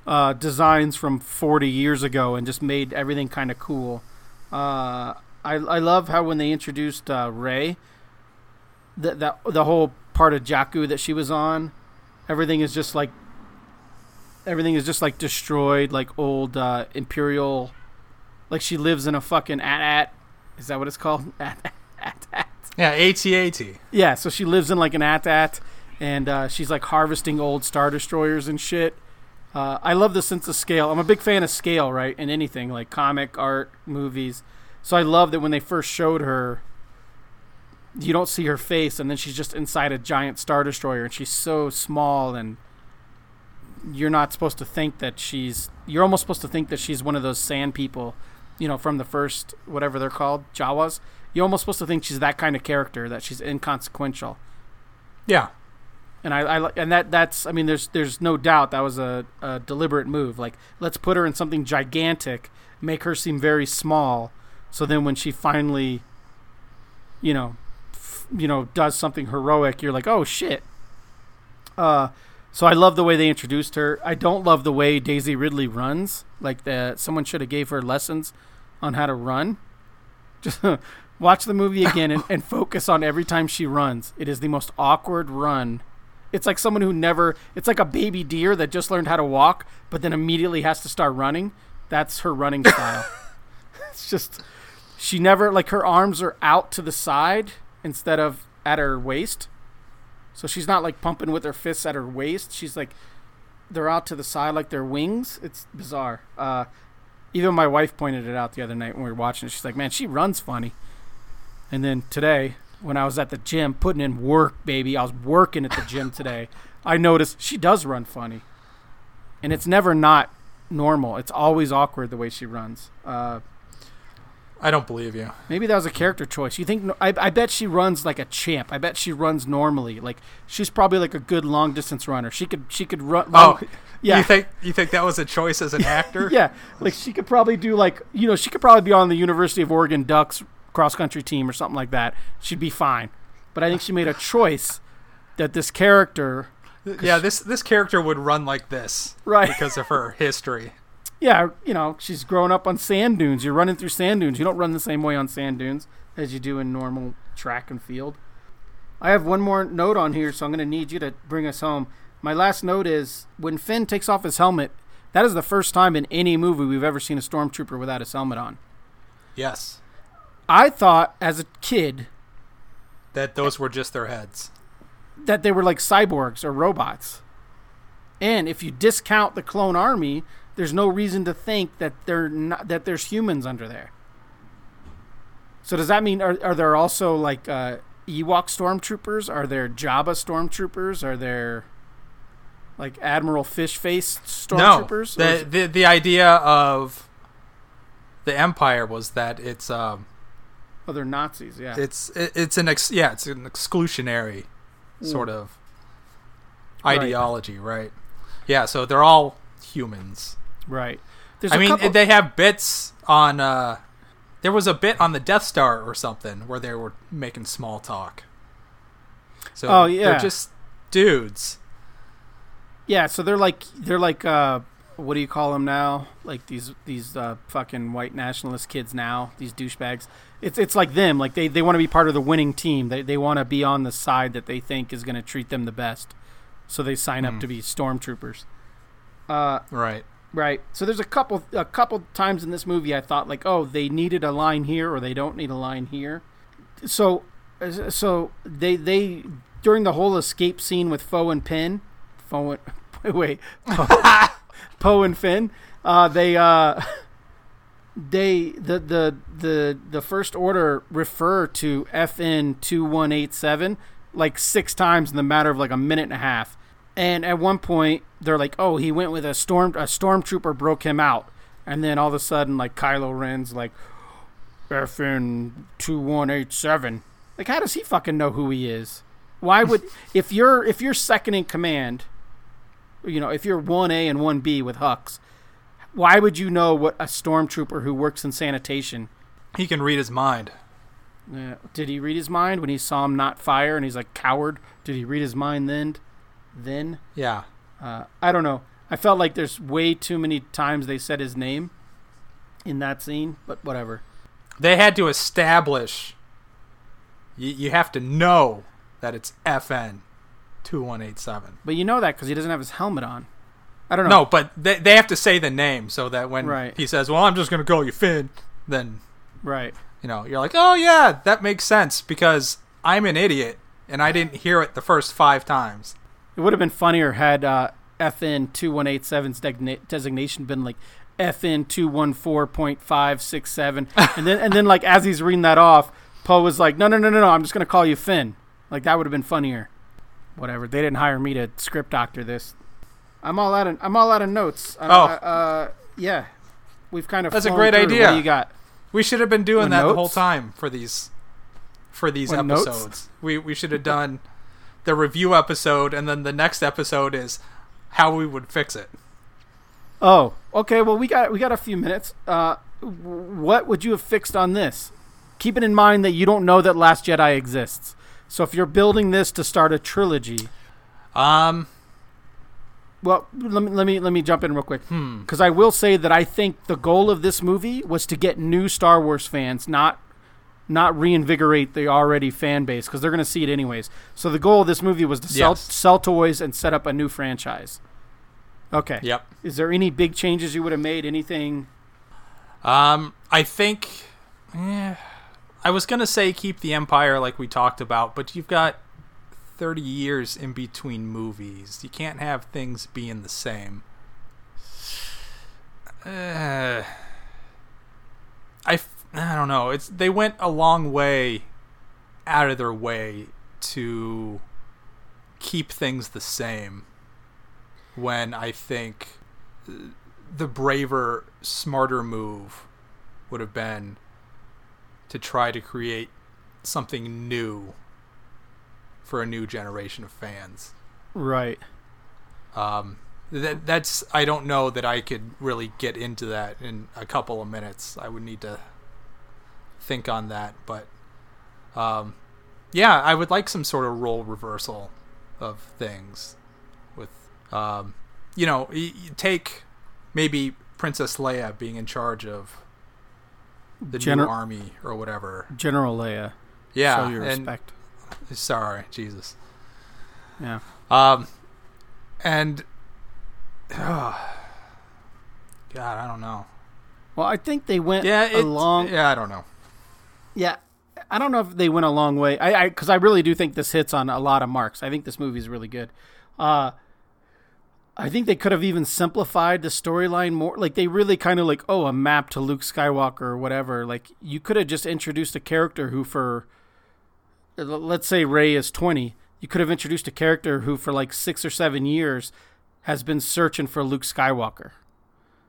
uh, designs from 40 years ago and just made everything kind of cool. Uh, I I love how when they introduced uh, Rey, that that the whole part of Jakku that she was on, everything is just like everything is just like destroyed, like old uh, Imperial. Like she lives in a fucking at-at. Is that what it's called? At-at. Yeah, AT-AT. Yeah, so she lives in like an at-at, and uh, she's like harvesting old star destroyers and shit. Uh, I love the sense of scale. I'm a big fan of scale, right? In anything like comic art, movies. So I love that when they first showed her, you don't see her face, and then she's just inside a giant star destroyer, and she's so small, and you're not supposed to think that she's. You're almost supposed to think that she's one of those sand people, you know, from the first whatever they're called, Jawas. You're almost supposed to think she's that kind of character, that she's inconsequential Yeah. and I, I and that that's I mean there's there's no doubt that was a, a deliberate move. Like let's put her in something gigantic, make her seem very small, so then when she finally, you know, you know, does something heroic, you're like, oh shit. Uh, so I love the way they introduced her. I don't love the way Daisy Ridley runs. Like the someone should have gave her lessons on how to run. Just watch the movie again and, and focus on every time she runs. It is the most awkward run it's like someone who never. It's like a baby deer that just learned how to walk, but then immediately has to start running. That's her running style. it's just she never like her arms are out to the side instead of at her waist. So she's not like pumping with her fists at her waist. She's like they're out to the side like they're wings. It's bizarre. Uh, even my wife pointed it out the other night when we were watching it. She's like, "Man, she runs funny." And then today, when I was at the gym putting in work, baby, I was working at the gym today. I noticed she does run funny, and it's never not normal. It's always awkward the way she runs. Uh, I don't believe you. maybe that was a character choice. You think? I, I bet she runs like a champ. I bet she runs normally. Like she's probably like a good long distance runner. She could she could run. Oh, yeah. You think you think that was a choice as an actor? yeah, like she could probably do like you know she could probably be on the University of Oregon Ducks cross country team or something like that. She'd be fine. But I think she made a choice that this character, Yeah, this this character would run like this right? because of her history. Yeah, you know she's growing up on sand dunes. You're running through sand dunes. You don't run the same way on sand dunes as you do in normal track and field. I have one more note on here, so I'm going to need you to bring us home. My last note is when Finn takes off his helmet. That is the first time in any movie we've ever seen a stormtrooper without his helmet on. Yes, I thought as a kid that those were just their heads. that they were like cyborgs or robots. And if you discount the clone army, there's no reason to think that they're not that there's humans under there. So does that mean are are there also like uh, Ewok stormtroopers? Are there Jabba stormtroopers? Are there like Admiral Fishface stormtroopers? No, the, the the idea of the Empire was that it's um oh, they're Nazis. Yeah, it's it, it's an ex, yeah it's an exclusionary sort of Right. ideology, right? Yeah, so they're all humans. Right. There's I mean, couple- they have bits on. uh There was a bit on the Death Star or something where they were making small talk. So Oh, yeah. they're just dudes. Yeah, so they're like they're like uh what do you call them now? Like these these uh, fucking white nationalist kids now, these douchebags. It's it's like them. Like they, they want to be part of the winning team. They they want to be on the side that they think is going to treat them the best. So they sign up Hmm. to be stormtroopers. Uh Right. Right. So there's a couple a couple times in this movie I thought like, "Oh, they needed a line here or they don't need a line here." So so they they during the whole escape scene with Foe and Pin, Foe and wait, Poe, Poe and Finn, uh, they uh, they the the the the first order refer to FN two one eight seven like six times in the matter of like a minute and a half. And at one point, they're like, "Oh, he went with a storm. A stormtrooper broke him out." And then all of a sudden, like Kylo Ren's like, "FN two one eight seven. Like, how does he fucking know who he is? Why would if you're if you're second in command, you know, if you're one A and one B with Hux, why would you know what a stormtrooper who works in sanitation? He can read his mind. Uh, did he read his mind when he saw him not fire and he's like coward? Did he read his mind then? Then Yeah. uh, I don't know. I felt like there's way too many times they said his name in that scene, but whatever. They had to establish. You, you have to know that it's FN 2187. But you know that because he doesn't have his helmet on. I don't know. No, but they, they have to say the name so that when Right. he says, "Well, I'm just going to call you Finn," then Right. you know you're like, "Oh yeah, that makes sense because I'm an idiot and I didn't hear it the first five times." It would have been funnier had uh, FN 2187's degna- designation been like FN 214.567. and then, and then, like, as he's reading that off, Poe was like, no, no, no, no, no, I'm just going to call you Finn. Like, that would have been funnier. Whatever. They didn't hire me to script doctor this. I'm all out of, I'm all out of notes. Uh, Oh. Uh, yeah. We've kind of That's a great through. idea. What you got? We should have been doing that the whole time for these for these What, notes? episodes. We we should have done the review episode and then the next episode is how we would fix it. Oh, okay. Well, we got we got a few minutes. Uh, what would you have fixed on this? Keeping in mind that you don't know that Last Jedi exists. So if you're building this to start a trilogy, Um well, let me let me let me jump in real quick hmm. because I will say that I think the goal of this movie was to get new Star Wars fans, not not reinvigorate the already fan base because they're going to see it anyways. So the goal of this movie was to sell Yes. sell toys and set up a new franchise. Okay. Yep. Is there any big changes you would have made? Anything? Um, I think. eh, I was gonna say keep the Empire like we talked about, but you've got thirty years in between movies. You can't have things being the same. Uh, I I don't know. It's they went a long way out of their way to keep things the same. When I think the braver, smarter move would have been to try to create something new for a new generation of fans. Right. Um, that that's I don't know that I could really get into that in a couple of minutes. I would need to think on that, but um, yeah, I would like some sort of role reversal of things with um, you know, take maybe Princess Leia being in charge of the Gener- new army or whatever. General Leia. Yeah, Show your and respect. sorry, Jesus. Yeah. Um, and God, I don't know. Well, I think they went Yeah, it, long. Yeah, I don't know. Yeah, I don't know if they went a long way. I because I, really do think this hits on a lot of marks. I think this movie is really good. Uh, I think they could have even simplified the storyline more. Like they really kind of like, oh, a map to Luke Skywalker or whatever. Like you could have just introduced a character who, for let's say Ray is twenty, you could have introduced a character who, for like six or seven years, has been searching for Luke Skywalker.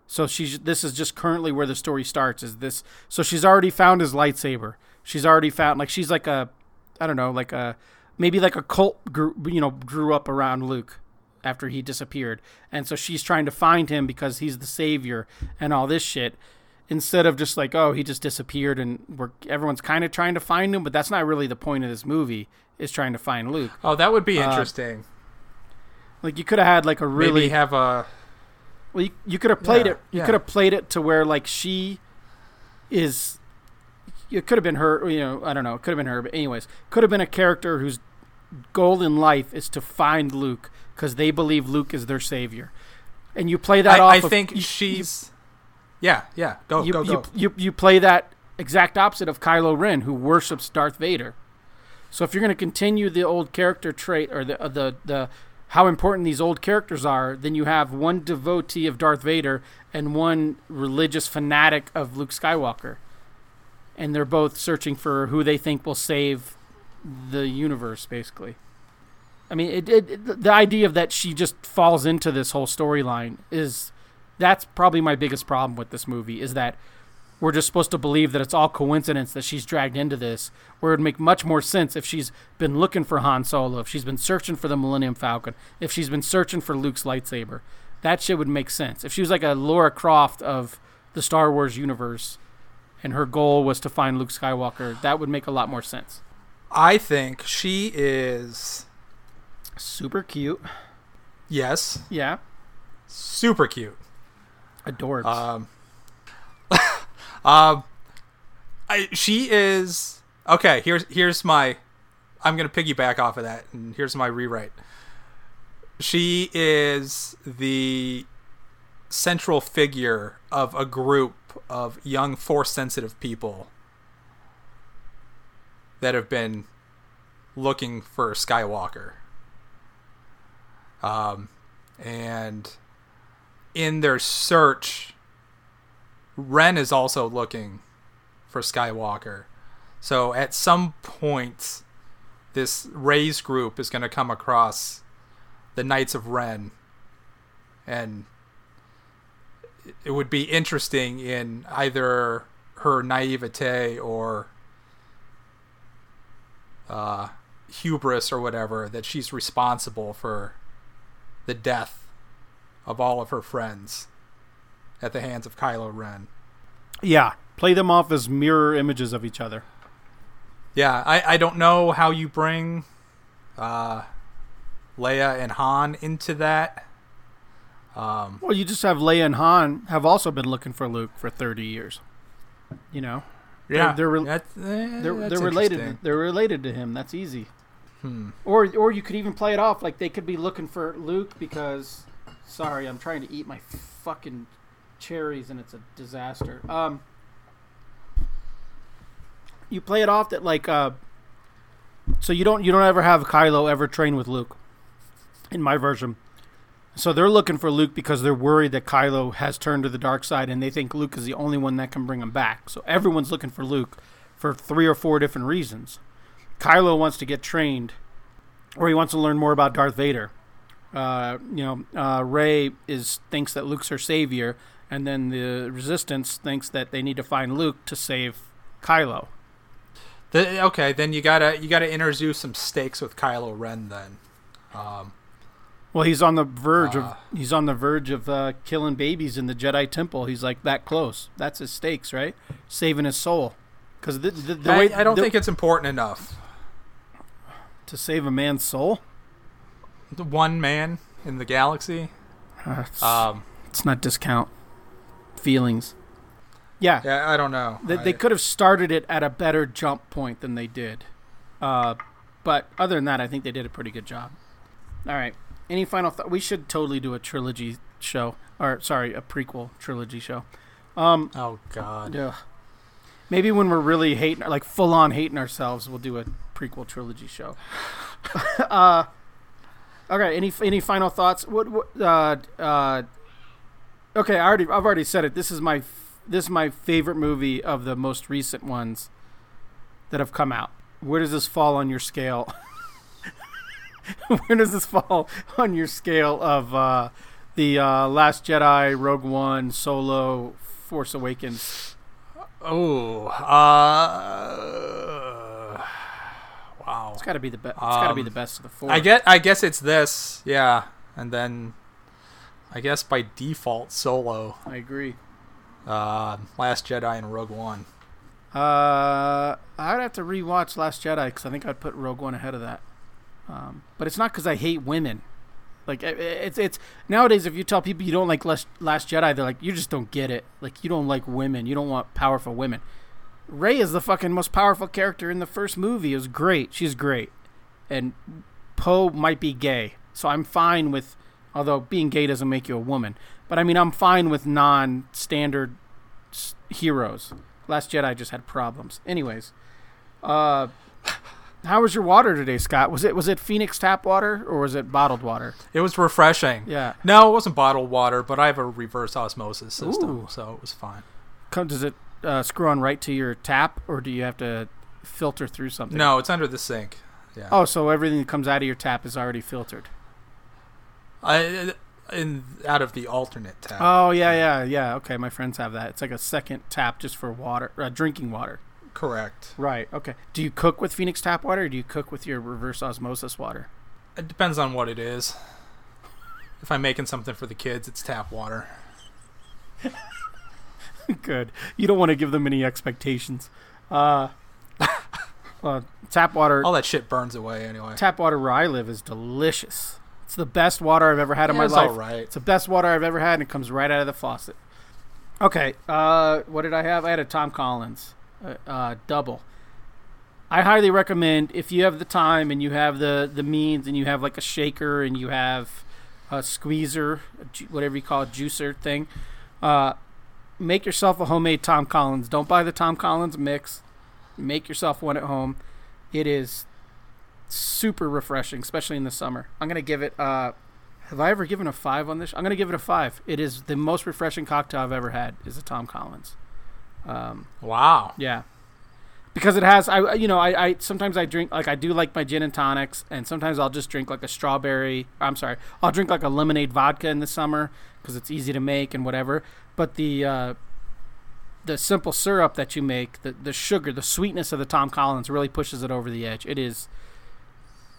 So she's this is just currently where the story starts. Is this? So she's already found his lightsaber. She's already found like she's like a, I don't know, like a maybe like a cult grew you know grew up around Luke after he disappeared, and so she's trying to find him because he's the savior and all this shit. Instead of just like oh he just disappeared and we're everyone's kind of trying to find him, but that's not really the point of this movie. Is trying to find Luke. Oh, that would be Uh, interesting. Like you could have had like a really Maybe have a Well, you, you could have played Yeah, it. You yeah. could have played it to where like she is. It could have been her. You know, I don't know. It could have been her. But anyways, could have been a character whose goal in life is to find Luke because they believe Luke is their savior, and you play that I, off. I of- think you- she's. yeah, yeah. Go, you, go, you, go. You, you play that exact opposite of Kylo Ren, who worships Darth Vader. So if you're going to continue the old character trait or the uh, the the how important these old characters are, then you have one devotee of Darth Vader and one religious fanatic of Luke Skywalker, and they're both searching for who they think will save the universe, basically. I mean, it, it, the idea of that she just falls into this whole storyline is that's probably my biggest problem with this movie is that we're just supposed to believe that it's all coincidence that she's dragged into this. Where it'd make much more sense if she's been looking for Han Solo, if she's been searching for the Millennium Falcon, if she's been searching for Luke's lightsaber. That shit would make sense. If she was like a Laura Croft of the Star Wars universe and her goal was to find Luke Skywalker, that would make a lot more sense. I think she is Super cute. yes, Yeah. super cute. Adorbs. Um, um, I she is okay. Here's here's my. I'm gonna piggyback off of that, and here's my rewrite. She is the central figure of a group of young force sensitive people that have been looking for Skywalker. Um, and in their search, Ren is also looking for Skywalker. So at some point, this Rey's group is going to come across the Knights of Ren, and it would be interesting in either her naivete or uh, hubris or whatever that she's responsible for the death of all of her friends at the hands of Kylo Ren. yeah. Play them off as mirror images of each other. Yeah, I, I don't know how you bring uh, Leia and Han into that. Um, Well, you just have Leia and Han have also been looking for Luke for 30 years. You know, yeah, they're re- that- eh, they're that's they're related. They're related to him. That's easy. Hmm. Or or you could even play it off like they could be looking for Luke because, sorry, I'm trying to eat my fucking cherries and it's a disaster. Um, you play it off that like uh, so you don't you don't ever have Kylo ever train with Luke, in my version. So they're looking for Luke because they're worried that Kylo has turned to the dark side and they think Luke is the only one that can bring him back. So everyone's looking for Luke for three or four different reasons. Kylo wants to get trained, or he wants to learn more about Darth Vader. Uh, you know, uh, Rey is thinks that Luke's her savior, and then the Resistance thinks that they need to find Luke to save Kylo. The, okay, then you gotta you gotta introduce some stakes with Kylo Ren. Then, um, Well, he's on the verge Ah. of he's on the verge of uh, killing babies in the Jedi Temple. He's like that close. That's his stakes, right? Saving his soul. Because the, the, the I, way I don't the- think it's important enough. to save a man's soul. The one man in the galaxy. Uh, it's, Um, let's not discount feelings. Yeah, yeah, I don't know. They, they could have started it at a better jump point than they did. Uh, but other than that, I think they did a pretty good job. All right. Any final thought? We should totally do a trilogy show. Or, sorry, a prequel trilogy show. Um, oh God. yeah. Maybe when we're really hating, like full on hating ourselves, we'll do a prequel trilogy show. uh, okay. Any any final thoughts? What? what uh, uh, okay. I already I've already said it. This is my f- this is my favorite movie of the most recent ones that have come out. Where does this fall on your scale? Where does this fall on your scale of uh, the uh, Last Jedi, Rogue One, Solo, Force Awakens? Oh. Uh. Wow. It's got to be the best. It's got to be Um, the best of the four. I get. I guess it's this. Yeah, and then. I guess by default, Solo, I agree. uh, Last Jedi, and Rogue One. Uh, I'd have to rewatch Last Jedi because I think I'd put Rogue One ahead of that. Um, but it's not because I hate women. Like it's it's nowadays if you tell people you don't like Last Last Jedi, they're like you just don't get it. Like you don't like women. You don't want powerful women. Rey is the fucking most powerful character in the first movie. It was great. She's great, and Poe might be gay, so I'm fine with. Although being gay doesn't make you a woman, but I mean I'm fine with non-standard s- heroes. Last Jedi just had problems. Anyways, uh, how was your water today, Scott? Was it was it Phoenix tap water or was it bottled water? It was refreshing. Yeah. No, it wasn't bottled water, but I have a reverse osmosis system, Ooh. so it was fine. Come, does it uh, screw on right to your tap, or do you have to filter through something? No, it's under the sink. Yeah. Oh, so everything that comes out of your tap is already filtered. I, in out of the alternate tap. Oh yeah, yeah, yeah. Okay, my friends have that. It's like a second tap just for water, uh, drinking water. Correct. Right. Okay. Do you cook with Phoenix tap water, or do you cook with your reverse osmosis water? It depends on what it is. If I'm making something for the kids, it's tap water. Good. You don't want to give them any expectations. Uh, well, tap water. All that shit burns away anyway. Tap water where I live is delicious. It's the best water I've ever had in Yeah, my it's life. all right. It's the best water I've ever had, and it comes right out of the faucet. Okay, uh, what did I have? I had a Tom Collins uh, uh, double. I highly recommend if you have the time and you have the the means and you have like a shaker and you have a squeezer, whatever you call it, juicer thing. Uh, make yourself a homemade Tom Collins. Don't buy the Tom Collins mix. Make yourself one at home. It is super refreshing, especially in the summer. I'm gonna give it. Uh, have I ever given a five on this? I'm gonna give it a five. It is the most refreshing cocktail I've ever had. Is a Tom Collins. Um, Wow. yeah, because it has. I you know I, I sometimes I drink like I do like my gin and tonics, and sometimes I'll just drink like a strawberry. I'm sorry, I'll drink like a lemonade vodka in the summer because it's easy to make and whatever. But the uh, the simple syrup that you make, the the sugar, the sweetness of the Tom Collins really pushes it over the edge. It is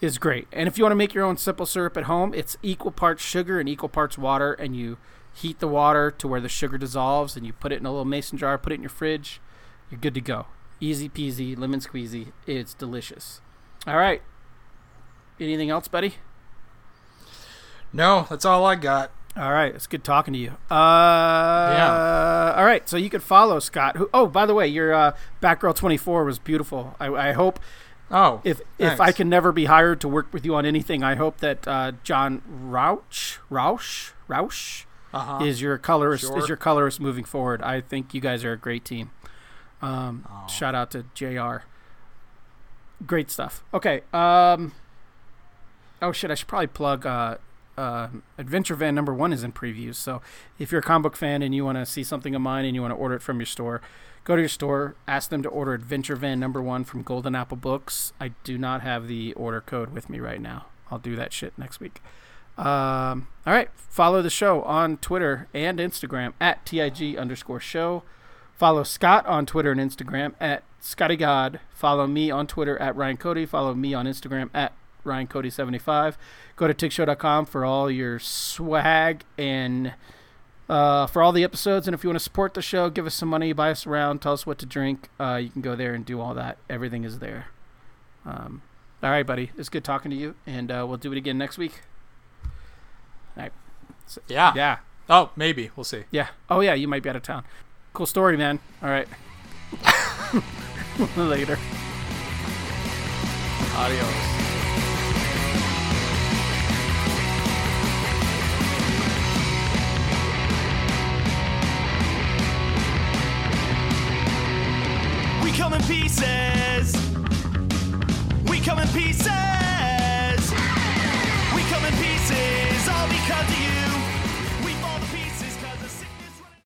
is great. And if you want to make your own simple syrup at home, it's equal parts sugar and equal parts water, and you heat the water to where the sugar dissolves, and you put it in a little mason jar, put it in your fridge. You're good to go. Easy peasy, lemon squeezy. It's delicious. All right. Anything else, buddy? No, that's all I got. All right, it's good talking to you. Uh, yeah. All right, so you can follow Scott. Who? Oh, by the way, your uh, Batgirl twenty four was beautiful. I, I hope Oh, if if I can never be hired to work with you on anything, I hope that uh, John Rauch Rausch Rausch uh-huh. is your colorist is your colorist moving forward. I think you guys are a great team. Um, Oh. Shout out to Jr. Great stuff. Okay. Um, oh shit! I should probably plug. Uh, uh, Adventure Van number one is in previews. So if you're a comic book fan and you want to see something of mine and you want to order it from your store, go to your store. Ask them to order Adventure Van number one from Golden Apple Books. I do not have the order code with me right now. I'll do that shit next week. Um, all right. Follow the show on Twitter and Instagram at TIG underscore show. Follow Scott on Twitter and Instagram at Scotty God. Follow me on Twitter at Ryan Cody. Follow me on Instagram at Ryan Cody 75. Go to tigshow.com for all your swag and uh, for all the episodes. And if you want to support the show, give us some money, buy us around, tell us what to drink. Uh, you can go there and do all that. Everything is there. Um, all right, buddy. It's good talking to you, and uh, we'll do it again next week. yeah. Yeah. Oh, maybe we'll see. Yeah. Oh, yeah. You might be out of town. Cool story, man. All right. Later. Adios. Pieces. We come in pieces.